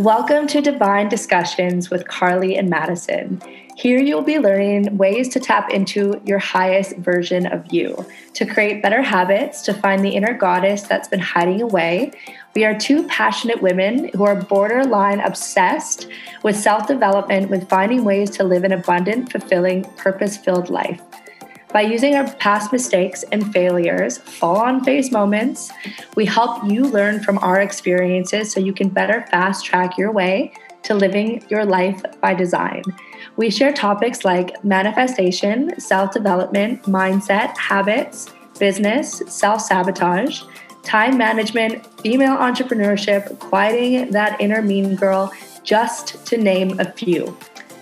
Welcome to Divine Discussions with Carly and Madison. Here you'll be learning ways to tap into your highest version of you, to create better habits, to find the inner goddess that's been hiding away. We are two passionate women who are borderline obsessed with self development, with finding ways to live an abundant, fulfilling, purpose filled life. By using our past mistakes and failures, fall on face moments, we help you learn from our experiences so you can better fast track your way to living your life by design. We share topics like manifestation, self development, mindset, habits, business, self sabotage, time management, female entrepreneurship, quieting that inner mean girl, just to name a few.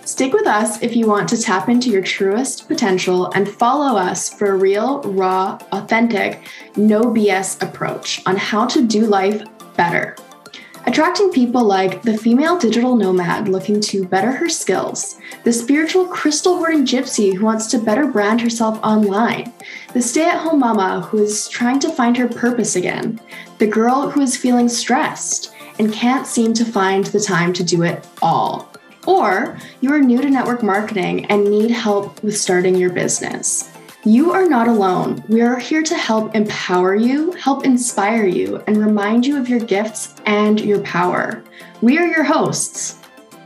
Stick with us if you want to tap into your truest potential and follow us for a real, raw, authentic, no BS approach on how to do life better. Attracting people like the female digital nomad looking to better her skills, the spiritual crystal hoarding gypsy who wants to better brand herself online, the stay at home mama who is trying to find her purpose again, the girl who is feeling stressed and can't seem to find the time to do it all. Or you are new to network marketing and need help with starting your business. You are not alone. We are here to help empower you, help inspire you, and remind you of your gifts and your power. We are your hosts.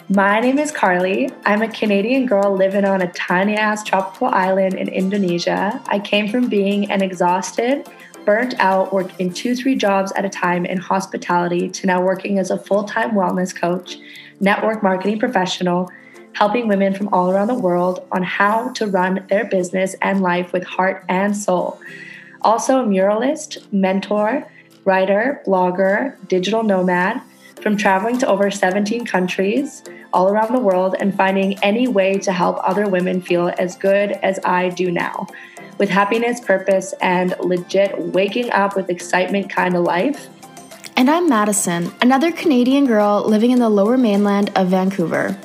My name is Carly. I'm a Canadian girl living on a tiny ass tropical island in Indonesia. I came from being an exhausted, burnt out, working two, three jobs at a time in hospitality to now working as a full time wellness coach network marketing professional, helping women from all around the world on how to run their business and life with heart and soul. Also, a muralist, mentor, writer, blogger, digital nomad, from traveling to over 17 countries all around the world and finding any way to help other women feel as good as I do now. With happiness, purpose, and legit waking up with excitement kind of life, and I'm Madison, another Canadian girl living in the lower mainland of Vancouver.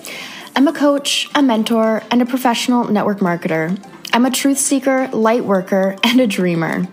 I'm a coach, a mentor, and a professional network marketer. I'm a truth seeker, light worker, and a dreamer.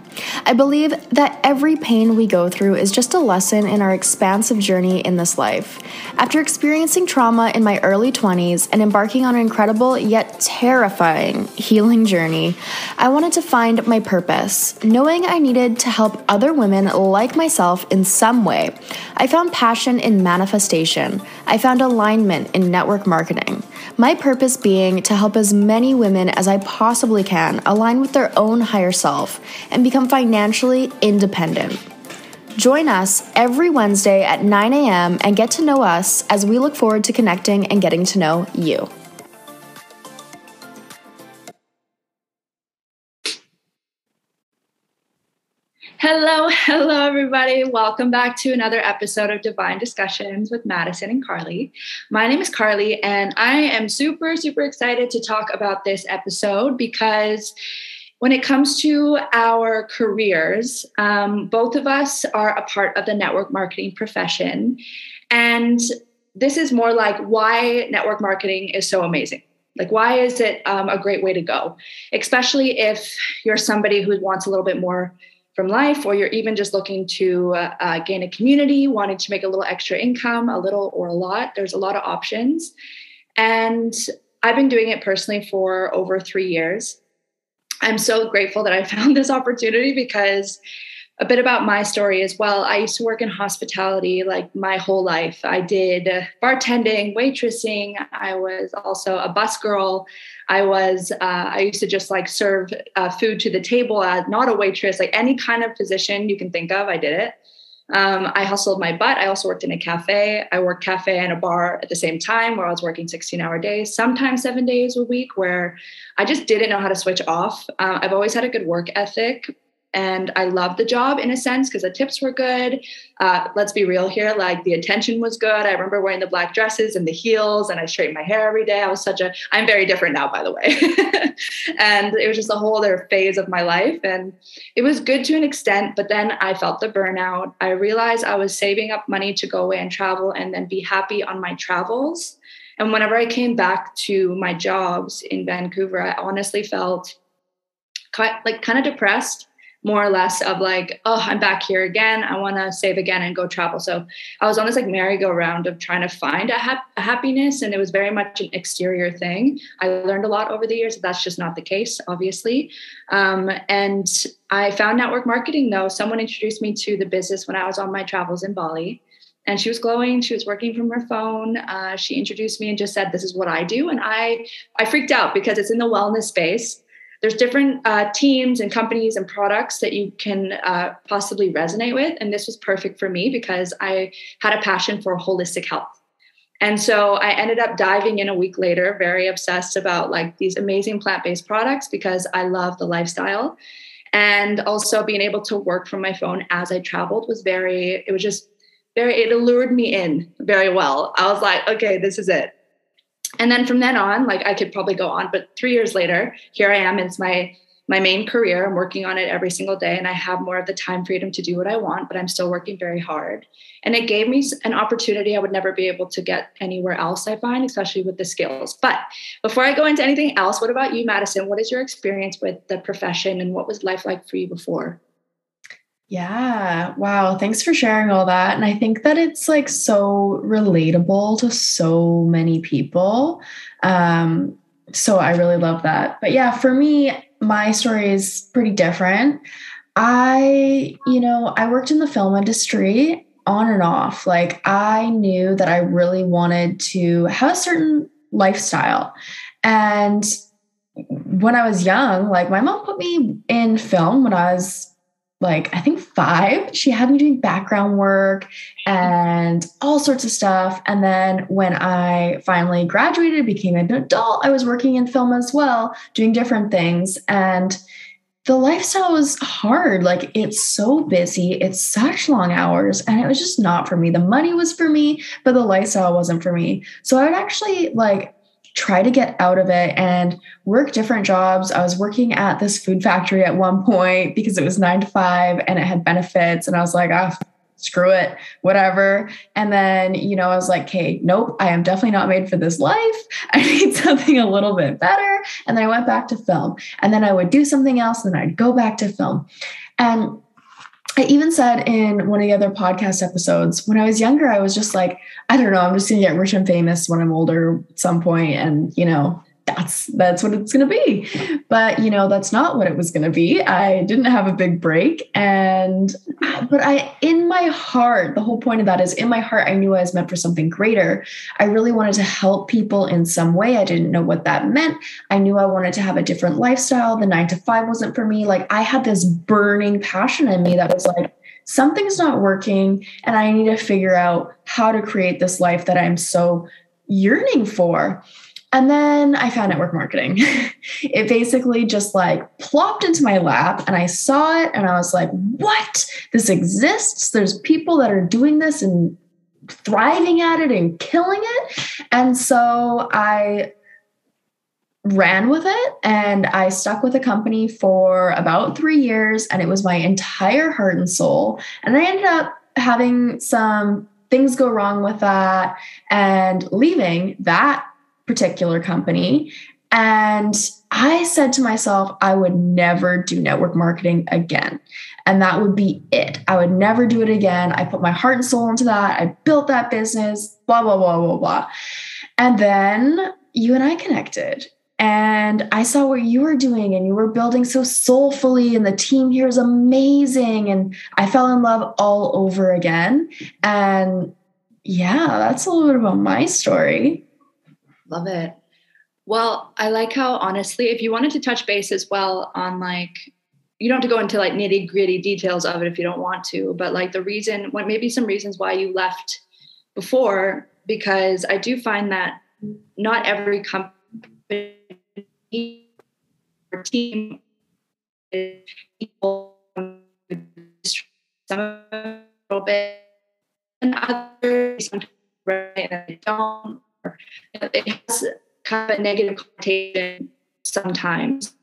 I believe that every pain we go through is just a lesson in our expansive journey in this life. After experiencing trauma in my early 20s and embarking on an incredible yet terrifying healing journey, I wanted to find my purpose. Knowing I needed to help other women like myself in some way, I found passion in manifestation. I found alignment in network marketing. My purpose being to help as many women as I possibly can align with their own higher self and become financially independent. Join us every Wednesday at 9 a.m. and get to know us as we look forward to connecting and getting to know you. Hello, hello, everybody. Welcome back to another episode of Divine Discussions with Madison and Carly. My name is Carly, and I am super, super excited to talk about this episode because when it comes to our careers, um, both of us are a part of the network marketing profession. And this is more like why network marketing is so amazing. Like, why is it um, a great way to go? Especially if you're somebody who wants a little bit more from life, or you're even just looking to uh, uh, gain a community, wanting to make a little extra income, a little or a lot. There's a lot of options. And I've been doing it personally for over three years. I'm so grateful that I found this opportunity because a bit about my story as well. I used to work in hospitality like my whole life. I did bartending, waitressing. I was also a bus girl. I was, uh, I used to just like serve uh, food to the table, as not a waitress, like any kind of position you can think of, I did it. Um, I hustled my butt. I also worked in a cafe. I worked cafe and a bar at the same time where I was working 16 hour days, sometimes seven days a week, where I just didn't know how to switch off. Uh, I've always had a good work ethic, and I loved the job in a sense because the tips were good. Uh, let's be real here, like the attention was good. I remember wearing the black dresses and the heels, and I straightened my hair every day. I was such a, I'm very different now, by the way. and it was just a whole other phase of my life. And it was good to an extent, but then I felt the burnout. I realized I was saving up money to go away and travel and then be happy on my travels. And whenever I came back to my jobs in Vancouver, I honestly felt like kind of depressed more or less of like, oh, I'm back here again. I want to save again and go travel. So I was on this like merry-go-round of trying to find a, ha- a, happiness, and it was very much an exterior thing. I learned a lot over the years. That's just not the case, obviously. Um, and I found network marketing though. Someone introduced me to the business when I was on my travels in Bali. And she was glowing. She was working from her phone. Uh, she introduced me and just said, "This is what I do." And I, I freaked out because it's in the wellness space there's different uh, teams and companies and products that you can uh, possibly resonate with. And this was perfect for me because I had a passion for holistic health. And so I ended up diving in a week later, very obsessed about like these amazing plant based products because I love the lifestyle. And also being able to work from my phone as I traveled was very, it was just very, it allured me in very well. I was like, okay, this is it and then from then on like i could probably go on but three years later here i am it's my my main career. I'm working on it every single day and i have more of the time freedom to do what i want but i'm still working very hard. And it gave me an opportunity i would never be able to get anywhere else i find especially with the skills. But before i go into anything else what about you madison? What is your experience with the profession and what was life like for you before yeah. Wow. Thanks for sharing all that. And I think that it's like so relatable to so many people. Um, so I really love that. But yeah, for me, my story is pretty different. I, you know, I worked in the film industry on and off. Like I knew that I really wanted to have a certain lifestyle. And when I was young, like my mom put me in film when I was like I think five, she had me doing background work and all sorts of stuff. And then when I finally graduated, became an adult, I was working in film as well, doing different things. And the lifestyle was hard. Like it's so busy, it's such long hours, and it was just not for me. The money was for me, but the lifestyle wasn't for me. So I would actually like try to get out of it and work different jobs. I was working at this food factory at one point because it was nine to five and it had benefits. And I was like, ah, oh, screw it, whatever. And then, you know, I was like, okay, nope, I am definitely not made for this life. I need something a little bit better. And then I went back to film. And then I would do something else and then I'd go back to film. And I even said in one of the other podcast episodes, when I was younger, I was just like, I don't know, I'm just gonna get rich and famous when I'm older at some point, and you know, that's that's what it's going to be. But you know that's not what it was going to be. I didn't have a big break. And uh, but i in my heart the whole point of that is in my heart i knew i was meant for something greater. I really wanted to help people in some way. I didn't know what that meant. I knew i wanted to have a different lifestyle. The 9 to 5 wasn't for me. Like i had this burning passion in me that was like something's not working and i need to figure out how to create this life that i'm so yearning for and then I found network marketing. it basically just like plopped into my lap and I saw it and I was like, what? This exists. There's people that are doing this and thriving at it and killing it. And so I ran with it and I stuck with the company for about three years and it was my entire heart and soul. And I ended up having some things go wrong with that and leaving that particular company. And I said to myself, I would never do network marketing again. And that would be it. I would never do it again. I put my heart and soul into that. I built that business, blah, blah, blah, blah, blah. And then you and I connected. And I saw what you were doing, and you were building so soulfully, and the team here is amazing. And I fell in love all over again. And yeah, that's a little bit about my story. Love it. Well, I like how honestly, if you wanted to touch base as well on like, you don't have to go into like nitty gritty details of it if you don't want to, but like the reason, what maybe some reasons why you left before, because I do find that not every company or team is equal some a little bit and others right, And they don't it has kind of a negative connotation sometimes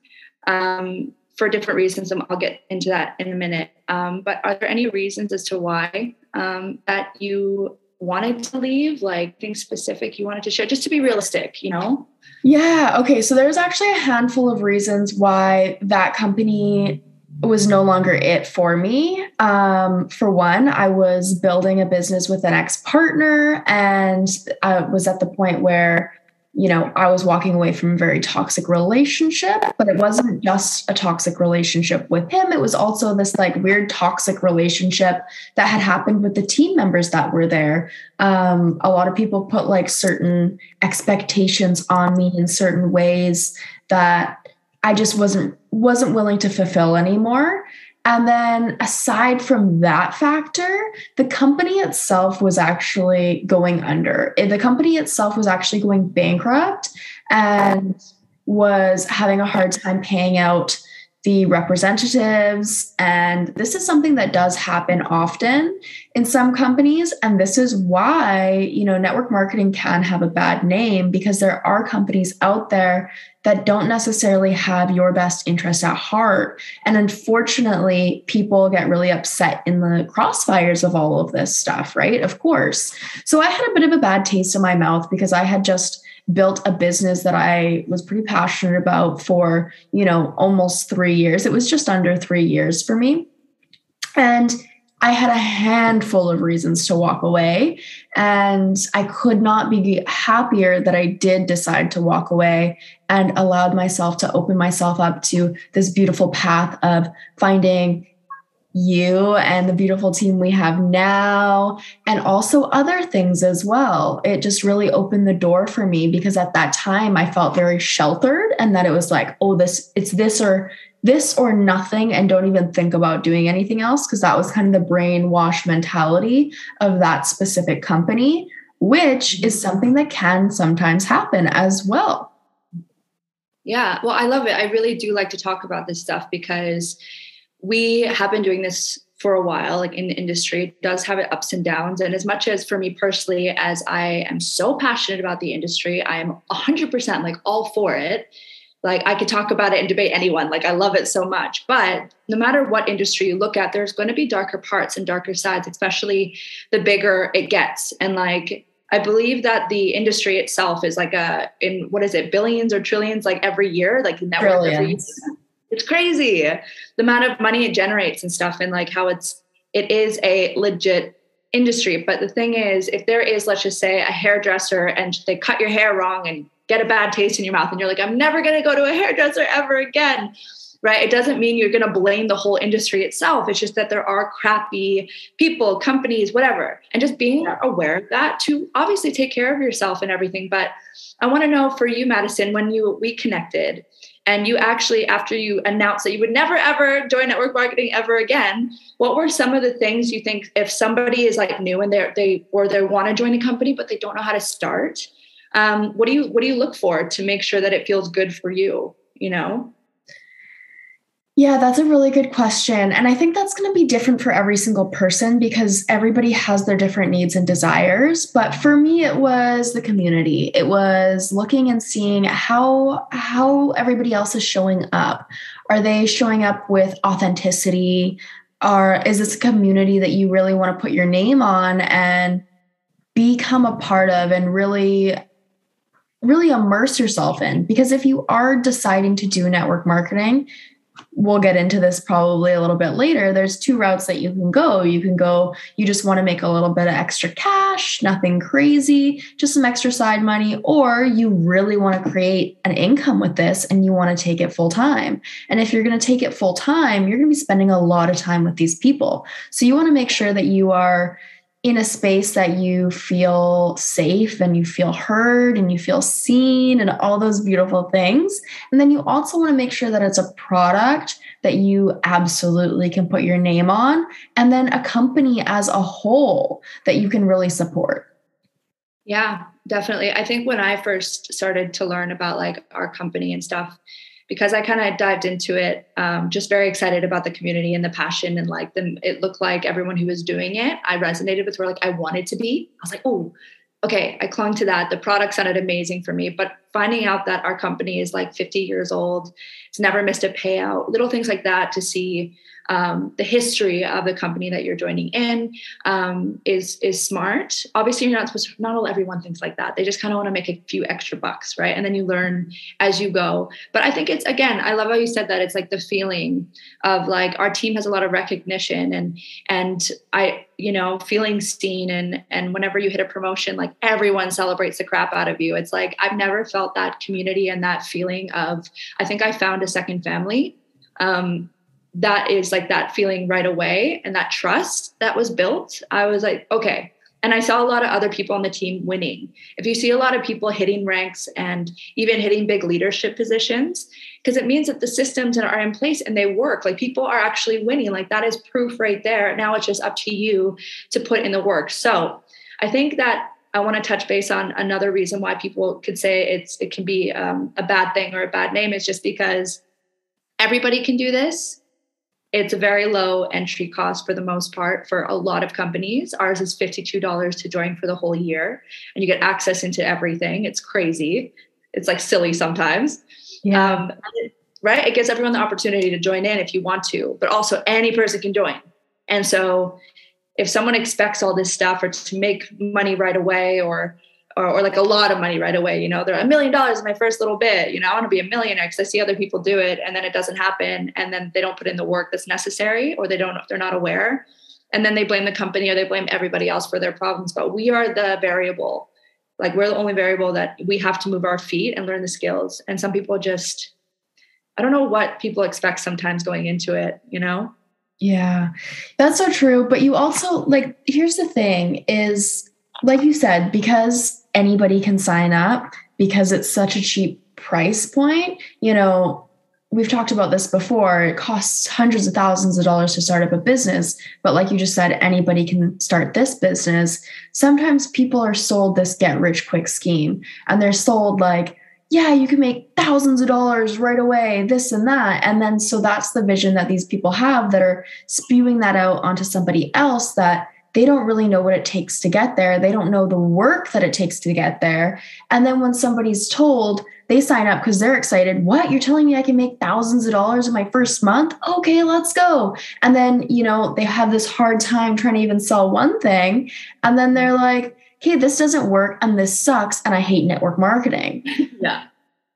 um, for different reasons. And I'll get into that in a minute. Um, but are there any reasons as to why um, that you wanted to leave? Like things specific you wanted to share, just to be realistic, you know? Yeah. Okay. So there's actually a handful of reasons why that company was no longer it for me. Um, for one, I was building a business with an ex partner, and I was at the point where you know, I was walking away from a very toxic relationship, but it wasn't just a toxic relationship with him. It was also this like weird toxic relationship that had happened with the team members that were there. Um, a lot of people put like certain expectations on me in certain ways that I just wasn't wasn't willing to fulfill anymore. And then aside from that factor, the company itself was actually going under. The company itself was actually going bankrupt and was having a hard time paying out the representatives. And this is something that does happen often in some companies. And this is why, you know, network marketing can have a bad name because there are companies out there that don't necessarily have your best interest at heart. And unfortunately, people get really upset in the crossfires of all of this stuff, right? Of course. So I had a bit of a bad taste in my mouth because I had just built a business that I was pretty passionate about for, you know, almost three years. It was just under three years for me. And I had a handful of reasons to walk away. And I could not be happier that I did decide to walk away and allowed myself to open myself up to this beautiful path of finding you and the beautiful team we have now, and also other things as well. It just really opened the door for me because at that time I felt very sheltered and that it was like, oh, this, it's this or this or nothing, and don't even think about doing anything else. Because that was kind of the brainwash mentality of that specific company, which is something that can sometimes happen as well. Yeah, well, I love it. I really do like to talk about this stuff because we have been doing this for a while like in the industry it does have its ups and downs and as much as for me personally as i am so passionate about the industry i am 100% like all for it like i could talk about it and debate anyone. Like i love it so much. But no matter what industry you look at there's going to be darker parts and darker sides especially the bigger it gets. And like I believe that the industry itself is like a in what is it billions or trillions like every year like network year? It's crazy. The amount of money it generates and stuff and like how it's it is a legit industry. But the thing is if there is let's just say a hairdresser and they cut your hair wrong and get a bad taste in your mouth and you're like i'm never going to go to a hairdresser ever again right? It doesn't mean you're going to blame the whole industry itself. It's just that there are crappy people companies whatever. And just being aware of that to obviously take care of yourself and everything. But i want to know for you madison when you we connected and you actually after you announced that you would never ever join network marketing ever again what were some of the things you think if somebody is like new and they're they or they want to join a company but they don't know how to start um, what do you what do you look for to make sure that it feels good for you you know yeah, that's a really good question. And I think that's going to be different for every single person because everybody has their different needs and desires. But for me it was the community. It was looking and seeing how how everybody else is showing up. Are they showing up with authenticity? Are is this a community that you really want to put your name on and become a part of and really really immerse yourself in? Because if you are deciding to do network marketing, we'll get into this probably a little bit later. There's two routes that you can go. You can go, you just want to make a little bit of extra cash, nothing crazy, just some extra side money, or you really want to create an income with this and you want to take it full time. And if you're going to take it full time, you're going to be spending a lot of time with these people. So you want to make sure that you are in a space that you feel safe and you feel heard and you feel seen and all those beautiful things. And then you also want to make sure that it's a product that you absolutely can put your name on, and then a company as a whole that you can really support. Yeah, definitely. I think when I first started to learn about like our company and stuff, because I kind of dived into it, um, just very excited about the community and the passion and like the, it looked like everyone who was doing it, I resonated with where like I wanted to be. I was like, oh, okay, I clung to that. The product sounded amazing for me. But finding out that our company is like 50 years old, it's never missed a payout, little things like that to see um, the history of the company that you're joining in um, is is smart. Obviously, you're not supposed to. Not all everyone thinks like that. They just kind of want to make a few extra bucks, right? And then you learn as you go. But I think it's again. I love how you said that. It's like the feeling of like our team has a lot of recognition and and I you know feeling seen and and whenever you hit a promotion like everyone celebrates the crap out of you it's like i've never felt that community and that feeling of i think i found a second family. Um, that is like that feeling right away and that trust that was built. I was like okay. And i saw a lot of other people on the team winning. If you see a lot of people hitting ranks and even hitting big leadership positions because it means that the systems are in place and they work like people are actually winning. Like that is proof right there. Now it's just up to you to put in the work. So i think that I want to touch base on another reason why people could say it's it can be um, a bad thing or a bad name is just because everybody can do this it's a very low entry cost for the most part for a lot of companies. Ours is $52 to join for the whole year, and you get access into everything. It's crazy. It's like silly sometimes. Yeah. Um, right? It gives everyone the opportunity to join in if you want to, but also any person can join. And so if someone expects all this stuff or to make money right away or or, or, like a lot of money right away. You know, they're a million dollars in my first little bit. You know, I want to be a millionaire because I see other people do it, and then it doesn't happen, and then they don't put in the work that's necessary, or they don't, they're not aware, and then they blame the company or they blame everybody else for their problems. But we are the variable. Like we're the only variable that we have to move our feet and learn the skills. And some people just, I don't know what people expect sometimes going into it. You know. Yeah, that's so true. But you also like, here's the thing: is like you said, because anybody can sign up because it's such a cheap price point. You know, we've talked about this before. It costs hundreds of thousands of dollars to start up a business. But like you just said, anybody can start this business. Sometimes people are sold this get rich quick scheme and they're sold like, yeah, you can make thousands of dollars right away, this and that. And then so that's the vision that these people have that are spewing that out onto somebody else that they don't really know what it takes to get there. They don't know the work that it takes to get there. And then when somebody's told, they sign up because they're excited. What? You're telling me I can make thousands of dollars in my first month? Okay, let's go. And then, you know, they have this hard time trying to even sell one thing. And then they're like, hey, this doesn't work and this sucks. And I hate network marketing. Yeah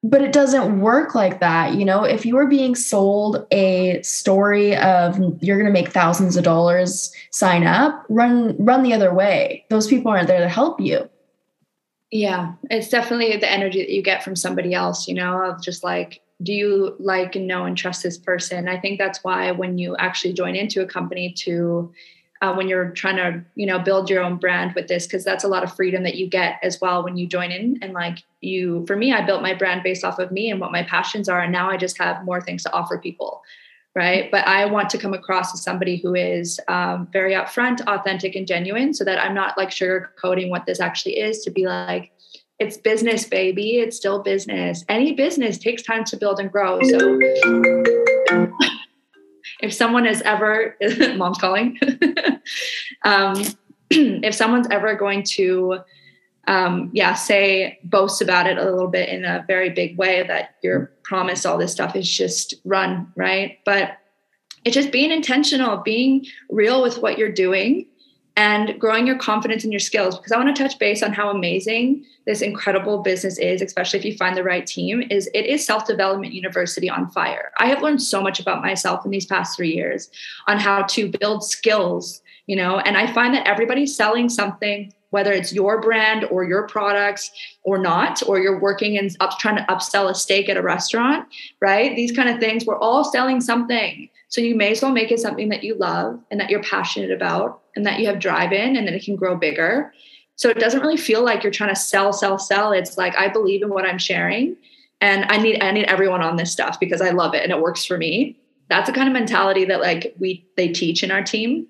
but it doesn't work like that you know? If you are being sold a story of you're going to make thousands of dollars sign up run run the other way. Those people aren't there to help you. Yeah it's definitely the energy that you get from somebody else you know of just like do you like and know and trust this person? I think that's why when you actually join into a company to uh, when you're trying to you know build your own brand with this because that's a lot of freedom that you get as well when you join in. And like you for me i built my brand based off of me and what my passions are and now i just have more things to offer people right? But i want to come across as somebody who is um, very upfront authentic and genuine so that i'm not like sugarcoating what this actually is to be like it's business baby. It's still business. Any business takes time to build and grow so if someone is ever mom's calling. Um, if someone's ever going to um, yeah say boast about it a little bit in a very big way that you're promised all this stuff is just run right? But it's just being intentional being real with what you're doing and growing your confidence in your skills because i want to touch base on how amazing this incredible business is especially if you find the right team is it is self-development university on fire. I have learned so much about myself in these past three years on how to build skills you know and i find that everybody's selling something whether it's your brand or your products or not or you're working and up trying to upsell a steak at a restaurant right these kind of things we're all selling something so you may as well make it something that you love and that you're passionate about and that you have drive in and that it can grow bigger. So it doesn't really feel like you're trying to sell, sell, sell. It's like I believe in what I'm sharing and I need I need everyone on this stuff because I love it and it works for me. That's the kind of mentality that like we they teach in our team.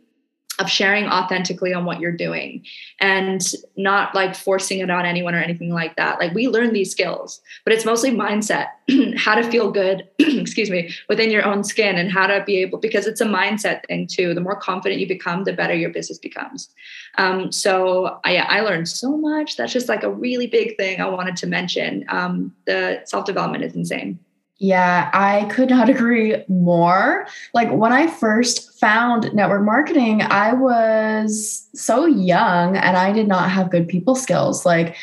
Of sharing authentically on what you're doing and not like forcing it on anyone or anything like that. Like we learn these skills, but it's mostly mindset, how to feel good, excuse me, within your own skin and how to be able, because it's a mindset thing too. The more confident you become, the better your business becomes. Um, so I, I learned so much. That's just like a really big thing I wanted to mention. Um, the self development is insane. Yeah, I could not agree more. Like when I first found network marketing, I was so young and I did not have good people skills. Like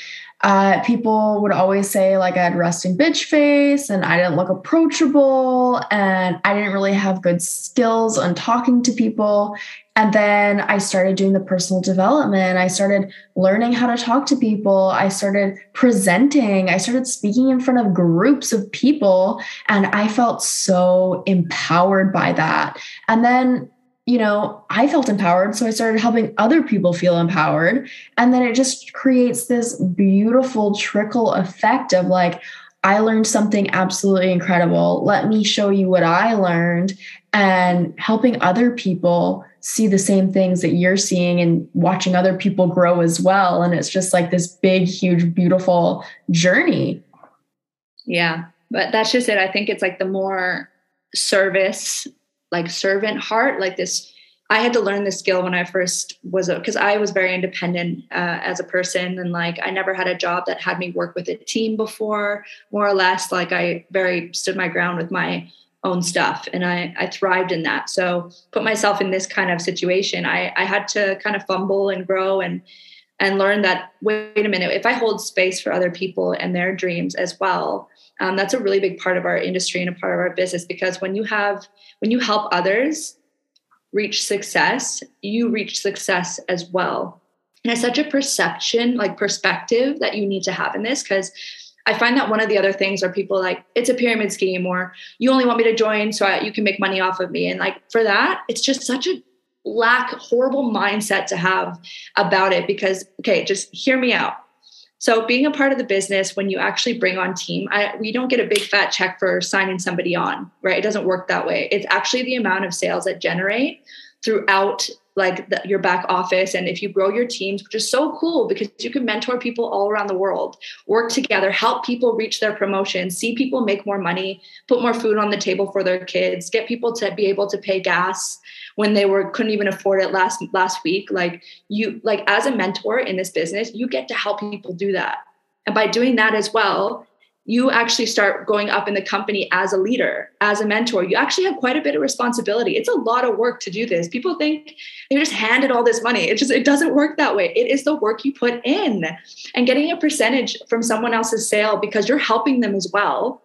uh, people would always say like I had resting bitch face and I didn't look approachable and I didn't really have good skills on talking to people. And then I started doing the personal development. I started learning how to talk to people. I started presenting. I started speaking in front of groups of people. And I felt so empowered by that. And then, you know, I felt empowered. So I started helping other people feel empowered. And then it just creates this beautiful trickle effect of like, I learned something absolutely incredible. Let me show you what I learned and helping other people see the same things that you're seeing and watching other people grow as well. And it's just like this big, huge, beautiful journey. Yeah. But that's just it. I think it's like the more service, like servant heart, like this. I had to learn this skill when I first was because I was very independent uh, as a person, and like I never had a job that had me work with a team before. More or less, like I very stood my ground with my own stuff and I, I thrived in that so put myself in this kind of situation I, I had to kind of fumble and grow and and learn that wait a minute if i hold space for other people and their dreams as well um, that's a really big part of our industry and a part of our business because when you have when you help others reach success you reach success as well and it's such a perception like perspective that you need to have in this because I find that one of the other things are people like, it's a pyramid scheme, or you only want me to join so I, you can make money off of me. And like for that, it's just such a lack, horrible mindset to have about it because, okay, just hear me out. So being a part of the business, when you actually bring on team, I, we don't get a big fat check for signing somebody on, right? It doesn't work that way. It's actually the amount of sales that generate throughout like the, your back office and if you grow your teams which is so cool because you can mentor people all around the world work together help people reach their promotions see people make more money put more food on the table for their kids get people to be able to pay gas when they were couldn't even afford it last last week. Like you like as a mentor in this business you get to help people do that. And by doing that as well you actually start going up in the company as a leader, as a mentor. You actually have quite a bit of responsibility. It's a lot of work to do this. People think they're just handed all this money. It just it doesn't work that way. It is the work you put in. And getting a percentage from someone else's sale because you're helping them as well.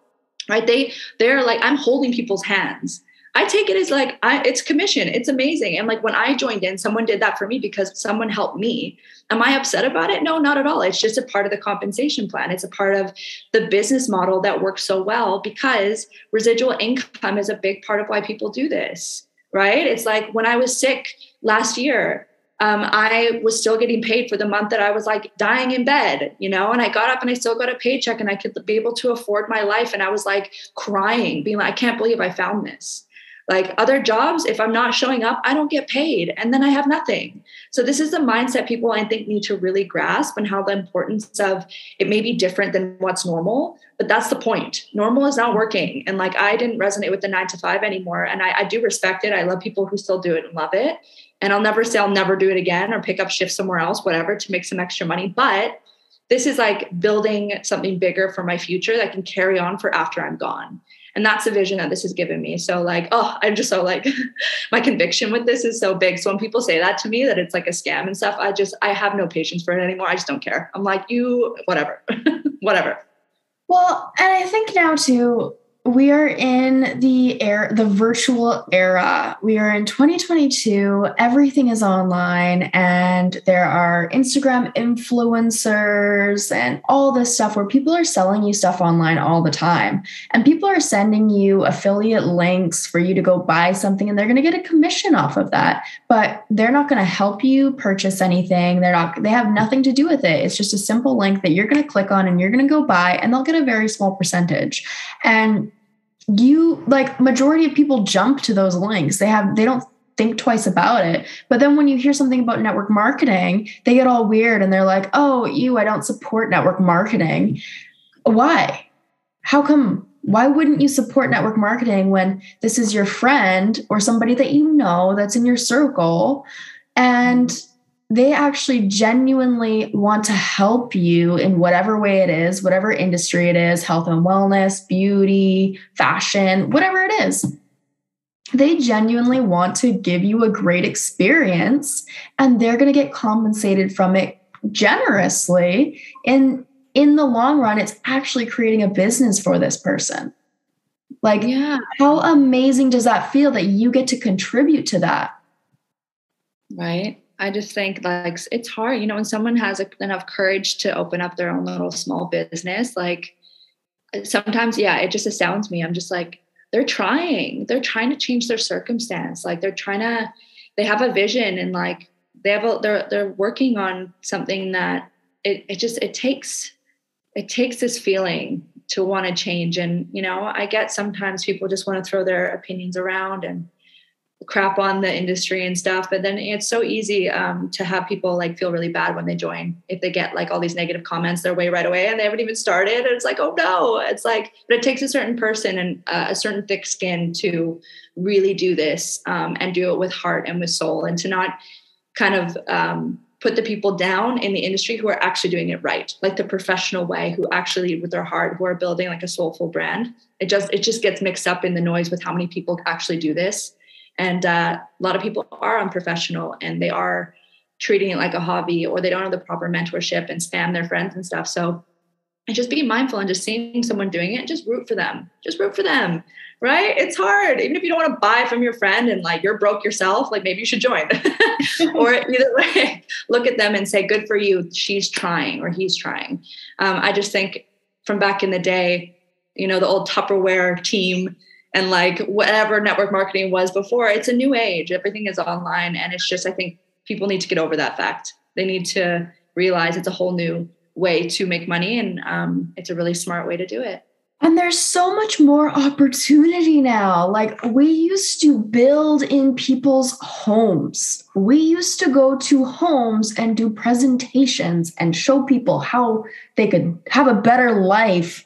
Right? They they're like I'm holding people's hands. I take it as like I, it's commission. It's amazing. And like when I joined in, someone did that for me because someone helped me. Am I upset about it? No, not at all. It's just a part of the compensation plan. It's a part of the business model that works so well because residual income is a big part of why people do this, right? It's like when I was sick last year, um, I was still getting paid for the month that I was like dying in bed, you know, and I got up and I still got a paycheck and I could be able to afford my life. And I was like crying, being like, I can't believe I found this like other jobs, if I'm not showing up, I don't get paid and then I have nothing. So, this is the mindset people I think need to really grasp and how the importance of it may be different than what's normal, but that's the point. Normal is not working. And like I didn't resonate with the nine to five anymore. And I, I do respect it. I love people who still do it and love it. And I'll never say I'll never do it again or pick up shifts somewhere else, whatever, to make some extra money. But this is like building something bigger for my future that can carry on for after I'm gone and that's the vision that this has given me. So like oh i'm just so like my conviction with this is so big. So when people say that to me that it's like a scam and stuff i just i have no patience for it anymore. I just don't care. I'm like you whatever. Whatever. Well and i think now too we are in the air the virtual era. We are in 2022 everything is online and there are instagram influencers and all this stuff where people are selling you stuff online all the time. And people are sending you affiliate links for you to go buy something and they're going to get a commission off of that. But they're not going to help you purchase anything. They're not they have nothing to do with it. It's just a simple link that you're going to click on and you're going to go buy and they'll get a very small percentage. And you like majority of people jump to those links they have they don't think twice about it. But then when you hear something about network marketing, they get all weird and they're like, oh, you, I don't support network marketing. Why? How come? Why wouldn't you support network marketing when this is your friend or somebody that you know that's in your circle and they actually genuinely want to help you in whatever way it is, whatever industry it is health and wellness, beauty, fashion, whatever it is. They genuinely want to give you a great experience and they're going to get compensated from it generously. And in the long run it's actually creating a business for this person. Like yeah. how amazing does that feel that you get to contribute to that? Right i just think like it's hard you know when someone has enough courage to open up their own little small business like sometimes yeah it just astounds me. I'm just like they're trying. They're trying to change their circumstance. Like they're trying to they have a vision and like they have a they're they're working on something that it, it just it takes it takes this feeling to want to change. And you know i get sometimes people just want to throw their opinions around and crap on the industry and stuff but then it's so easy um, to have people like feel really bad when they join. If they get like all these negative comments their way right away and they haven't even started and it's like oh no. It's like but it takes a certain person and uh, a certain thick skin to really do this um, and do it with heart and with soul and to not kind of um, put the people down in the industry who are actually doing it right like the professional way who actually with their heart who are building like a soulful brand. It just it just gets mixed up in the noise with how many people actually do this and uh, a lot of people are unprofessional and they are treating it like a hobby or they don't have the proper mentorship and spam their friends and stuff. So and just be mindful and just seeing someone doing it, just root for them. Just root for them, right? It's hard. Even if you don't want to buy from your friend and like you're broke yourself, like maybe you should join. or either way, look at them and say, good for you. She's trying or he's trying. Um, I just think from back in the day, you know, the old Tupperware team and like whatever network marketing was before it's a new age everything is online and it's just i think people need to get over that fact they need to realize it's a whole new way to make money and um, it's a really smart way to do it and there's so much more opportunity now. Like we used to build in people's homes. We used to go to homes and do presentations and show people how they could have a better life.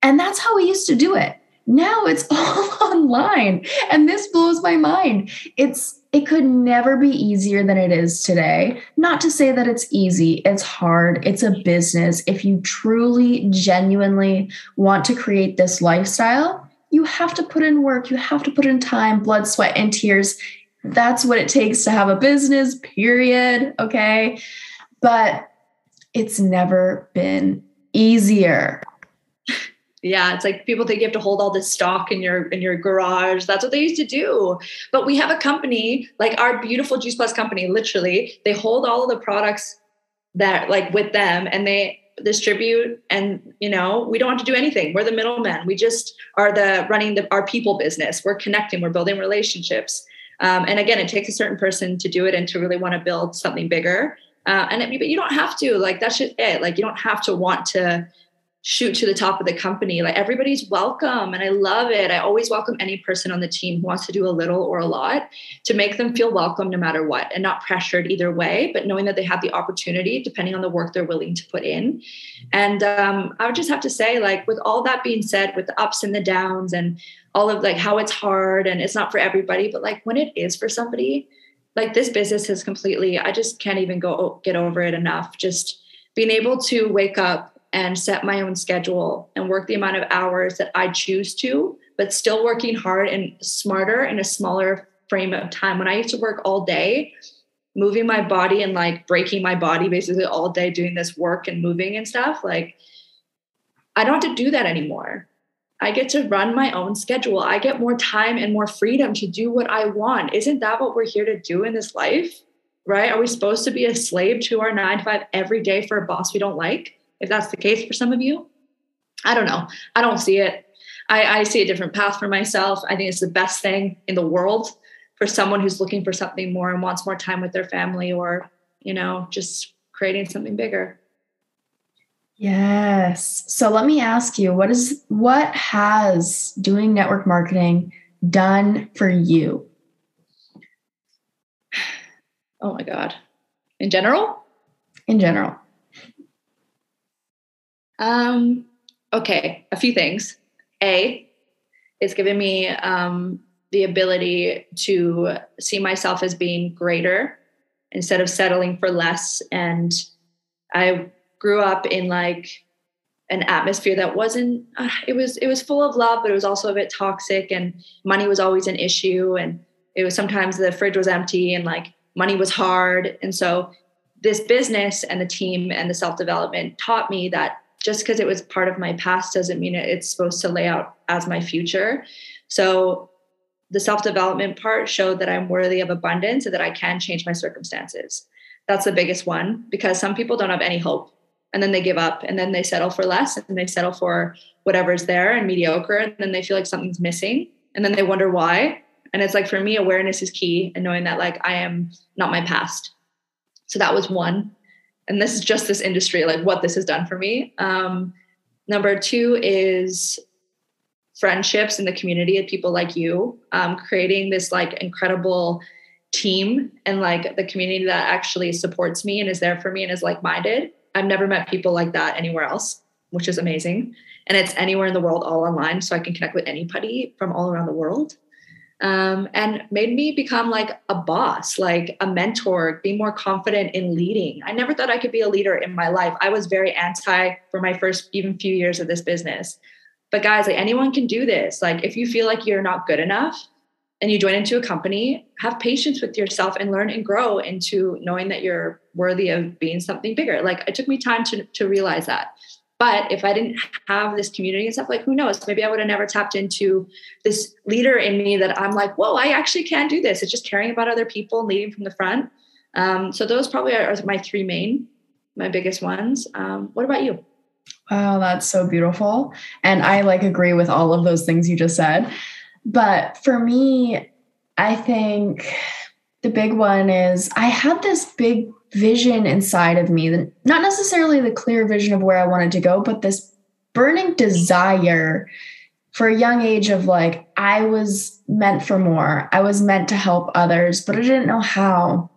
And that's how we used to do it. Now it's all online. And this blows my mind. It's it could never be easier than it is today. Not to say that it's easy, it's hard, it's a business. If you truly, genuinely want to create this lifestyle, you have to put in work, you have to put in time, blood, sweat, and tears. That's what it takes to have a business, period. Okay. But it's never been easier yeah it's like people think you have to hold all this stock in your in your garage. That's what they used to do. But we have a company like our beautiful juice plus company literally they hold all of the products that like with them and they distribute and you know we don't have to do anything. We're the middlemen. We just are the running the, our people business. We're connecting. We're building relationships. Um, and again it takes a certain person to do it and to really want to build something bigger. Uh, and it, but you don't have to. Like that's just it. Like you don't have to want to shoot to the top of the company. Like everybody's welcome and I love it. I always welcome any person on the team who wants to do a little or a lot to make them feel welcome no matter what and not pressured either way, but knowing that they have the opportunity depending on the work they're willing to put in. And um, I would just have to say, like, with all that being said, with the ups and the downs and all of like how it's hard and it's not for everybody, but like when it is for somebody, like this business has completely, I just can't even go get over it enough. Just being able to wake up and set my own schedule and work the amount of hours that I choose to, but still working hard and smarter in a smaller frame of time. When I used to work all day, moving my body and like breaking my body basically all day doing this work and moving and stuff, like I don't have to do that anymore. I get to run my own schedule. I get more time and more freedom to do what I want. Isn't that what we're here to do in this life? Right? Are we supposed to be a slave to our nine to five every day for a boss we don't like? If that's the case for some of you. I don't know. I don't see it. I, I see a different path for myself. I think it's the best thing in the world for someone who's looking for something more and wants more time with their family or, you know, just creating something bigger. Yes. So let me ask you, what is what has doing network marketing done for you? Oh my God. In general? In general. Um, okay, a few things. A, it's given me um, the ability to see myself as being greater instead of settling for less. And I grew up in like an atmosphere that wasn't uh, it was it was full of love but it was also a bit toxic and money was always an issue and it was sometimes the fridge was empty and like money was hard and so this business and the team and the self development taught me that just because it was part of my past doesn't mean it's supposed to lay out as my future so the self development part showed that I'm worthy of abundance and that I can change my circumstances. That's the biggest one because some people don't have any hope and then they give up and then they settle for less and they settle for whatever's there and mediocre and then they feel like something's missing and then they wonder why. And it's like for me, awareness is key and knowing that like I am not my past. So that was one. And this is just this industry, like what this has done for me. Um, number two is friendships in the community of people like you, um, creating this like incredible team and like the community that actually supports me and is there for me and is like minded. I've never met people like that anywhere else, which is amazing. And it's anywhere in the world, all online, so I can connect with anybody from all around the world. Um, and made me become like a boss, like a mentor, be more confident in leading. I never thought I could be a leader in my life. I was very anti for my first even few years of this business. But guys, like anyone can do this. Like if you feel like you're not good enough and you join into a company, have patience with yourself and learn and grow into knowing that you're worthy of being something bigger. Like it took me time to to realize that. But if I didn't have this community and stuff, like who knows? Maybe I would have never tapped into this leader in me that I'm like, whoa, I actually can do this. It's just caring about other people and leading from the front. Um, so those probably are my three main, my biggest ones. Um, what about you? Wow, that's so beautiful. And I like agree with all of those things you just said. But for me, I think the big one is I had this big vision inside of me, not necessarily the clear vision of where I wanted to go, but this burning desire for a young age of like, I was meant for more. I was meant to help others, but I didn't know how.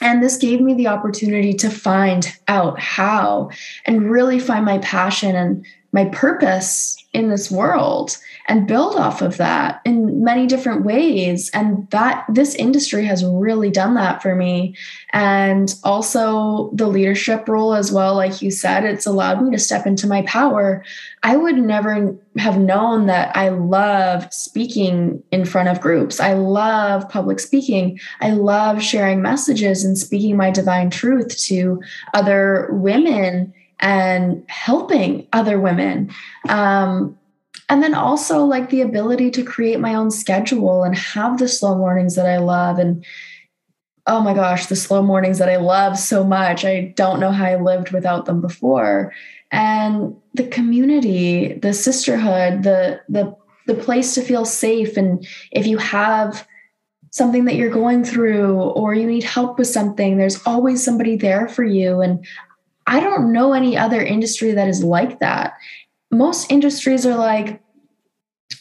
And this gave me the opportunity to find out how and really find my passion and my purpose in this world and build off of that in many different ways. And that this industry has really done that for me. And also the leadership role as well like you said it's allowed me to step into my power. I would never have known that i love speaking in front of groups. I love public speaking. I love sharing messages and speaking my divine truth to other women and helping other women um, and then also like the ability to create my own schedule and have the slow mornings that I love and oh my gosh, the slow mornings that I love so much. I don't know how I lived without them before. And the community, the sisterhood, the the the place to feel safe and if you have something that you're going through or you need help with something, there's always somebody there for you and I don't know any other industry that is like that most industries are like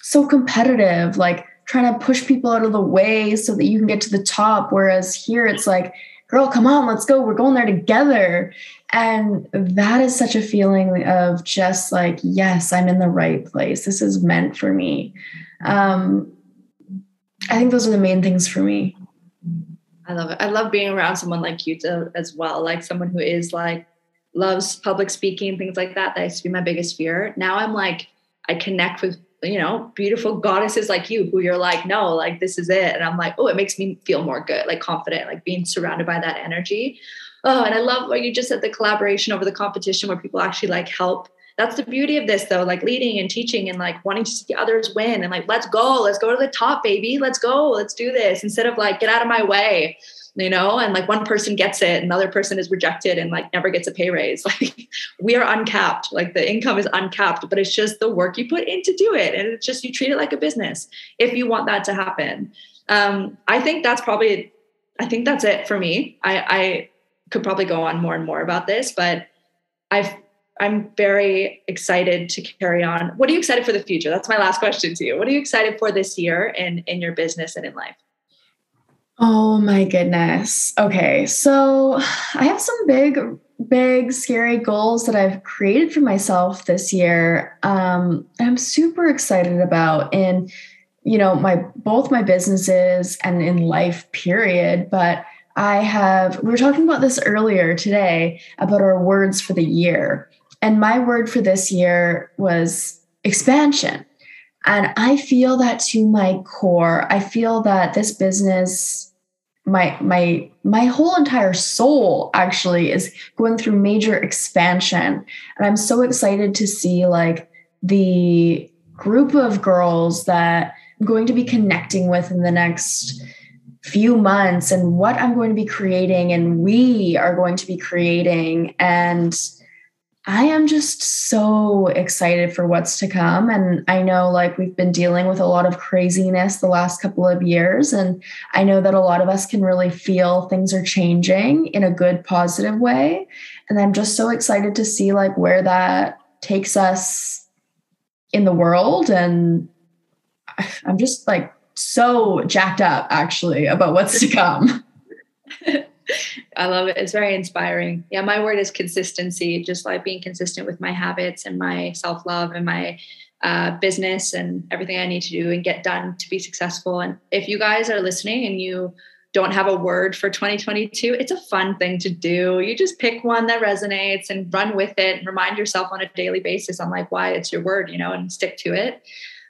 so competitive, like trying to push people out of the way so that you can get to the top. Whereas here it's like, girl, come on, let's go. We're going there together. And that is such a feeling of just like, yes, I'm in the right place. This is meant for me. Um, I think those are the main things for me. I love it. I love being around someone like you as well, like someone who is like loves public speaking, things like that. That used to be my biggest fear. Now I'm like, I connect with, you know, beautiful goddesses like you who you're like, no, like this is it. And I'm like, oh, it makes me feel more good, like confident, like being surrounded by that energy. Oh, and I love what you just said the collaboration over the competition where people actually like help. That's the beauty of this though, like leading and teaching and like wanting to see others win and like, let's go, let's go to the top, baby. Let's go, let's do this instead of like, get out of my way you know and like one person gets it another person is rejected and like never gets a pay raise. Like we are uncapped. Like the income is uncapped but it's just the work you put in to do it and it's just you treat it like a business if you want that to happen. Um, i think that's probably i think that's it for me. I i could probably go on more and more about this but i've i'm very excited to carry on. What are you excited for the future? That's my last question to you. What are you excited for this year in in your business and in life Oh my goodness. Okay. So I have some big, big, scary goals that I've created for myself this year. Um, I'm super excited about in, you know, my both my businesses and in life, period. But I have, we were talking about this earlier today about our words for the year. And my word for this year was expansion. And I feel that to my core. I feel that this business my my my whole entire soul actually is going through major expansion and i'm so excited to see like the group of girls that i'm going to be connecting with in the next few months and what i'm going to be creating and we are going to be creating and I am just so excited for what's to come. And I know like we've been dealing with a lot of craziness the last couple of years. And I know that a lot of us can really feel things are changing in a good, positive way. And I'm just so excited to see like where that takes us in the world. And I'm just like so jacked up actually about what's to come. I love it. It's very inspiring. Yeah, my word is consistency, just like being consistent with my habits and my self love and my uh, business and everything I need to do and get done to be successful. And if you guys are listening and you don't have a word for 2022, it's a fun thing to do. You just pick one that resonates and run with it and remind yourself on a daily basis on like why it's your word, you know, and stick to it.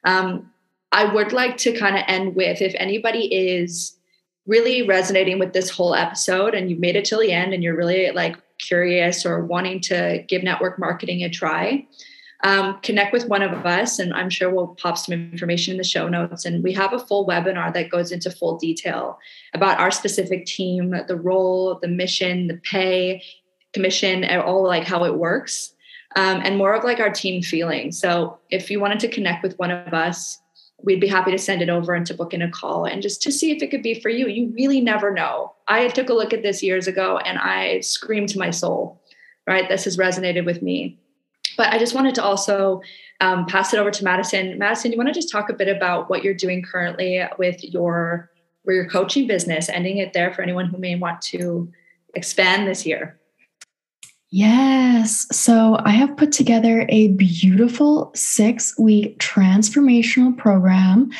Um, I would like to kind of end with if anybody is really resonating with this whole episode and you've made it till the end and you're really like curious or wanting to give network marketing a try, um, connect with one of us and I'm sure we'll pop some information in the show notes. And we have a full webinar that goes into full detail about our specific team, the role, the mission, the pay, commission, and all like how it works. Um, and more of like our team feeling. So if you wanted to connect with one of us, we'd be happy to send it over and to book in a call and just to see if it could be for you. You really never know. I took a look at this years ago and I screamed to my soul, right? This has resonated with me. But I just wanted to also um, pass it over to Madison. Madison, you want to just talk a bit about what you're doing currently with your with your coaching business, ending it there for anyone who may want to expand this year? Yes. So I have put together a beautiful six week transformational program.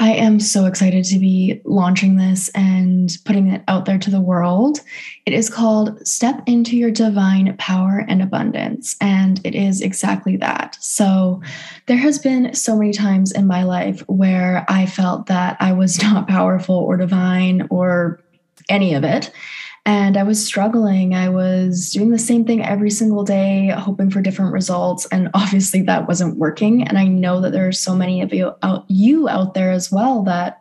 I am so excited to be launching this and putting it out there to the world. It is called Step into Your Divine Power and Abundance. And it is exactly that. So, there has been so many times in my life where I felt that I was not powerful or divine or any of it and I was struggling. I was doing the same thing every single day, hoping for different results. And obviously that wasn't working. And I know that there are so many of you out, you out there as well that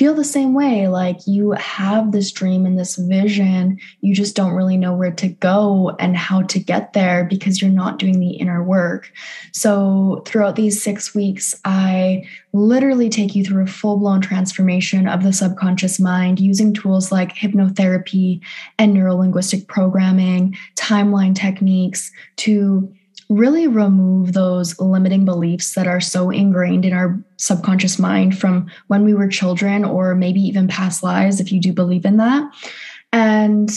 feel the same way. Like you have this dream and this vision, you just don't really know where to go and how to get there because you're not doing the inner work. So, throughout these six weeks, I literally take you through a full blown transformation of the subconscious mind using tools like hypnotherapy and neurolinguistic programming, timeline techniques to really remove those limiting beliefs that are so ingrained in our subconscious mind from when we were children or maybe even past lives if you do believe in that. And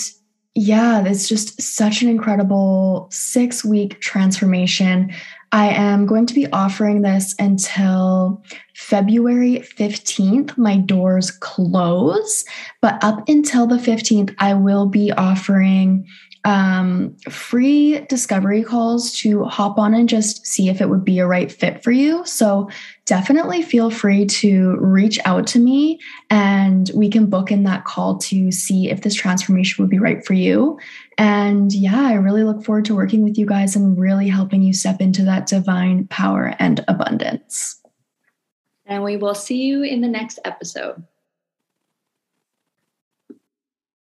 yeah it's just such an incredible six week transformation. I am going to be offering this until february 15th my doors close but up until the 15th i will be offering um, free discovery calls to hop on and just see if it would be a right fit for you. So definitely feel free to reach out to me and we can book in that call to see if this transformation would be right for you. And yeah, I really look forward to working with you guys and really helping you step into that divine power and abundance. And we will see you in the next episode.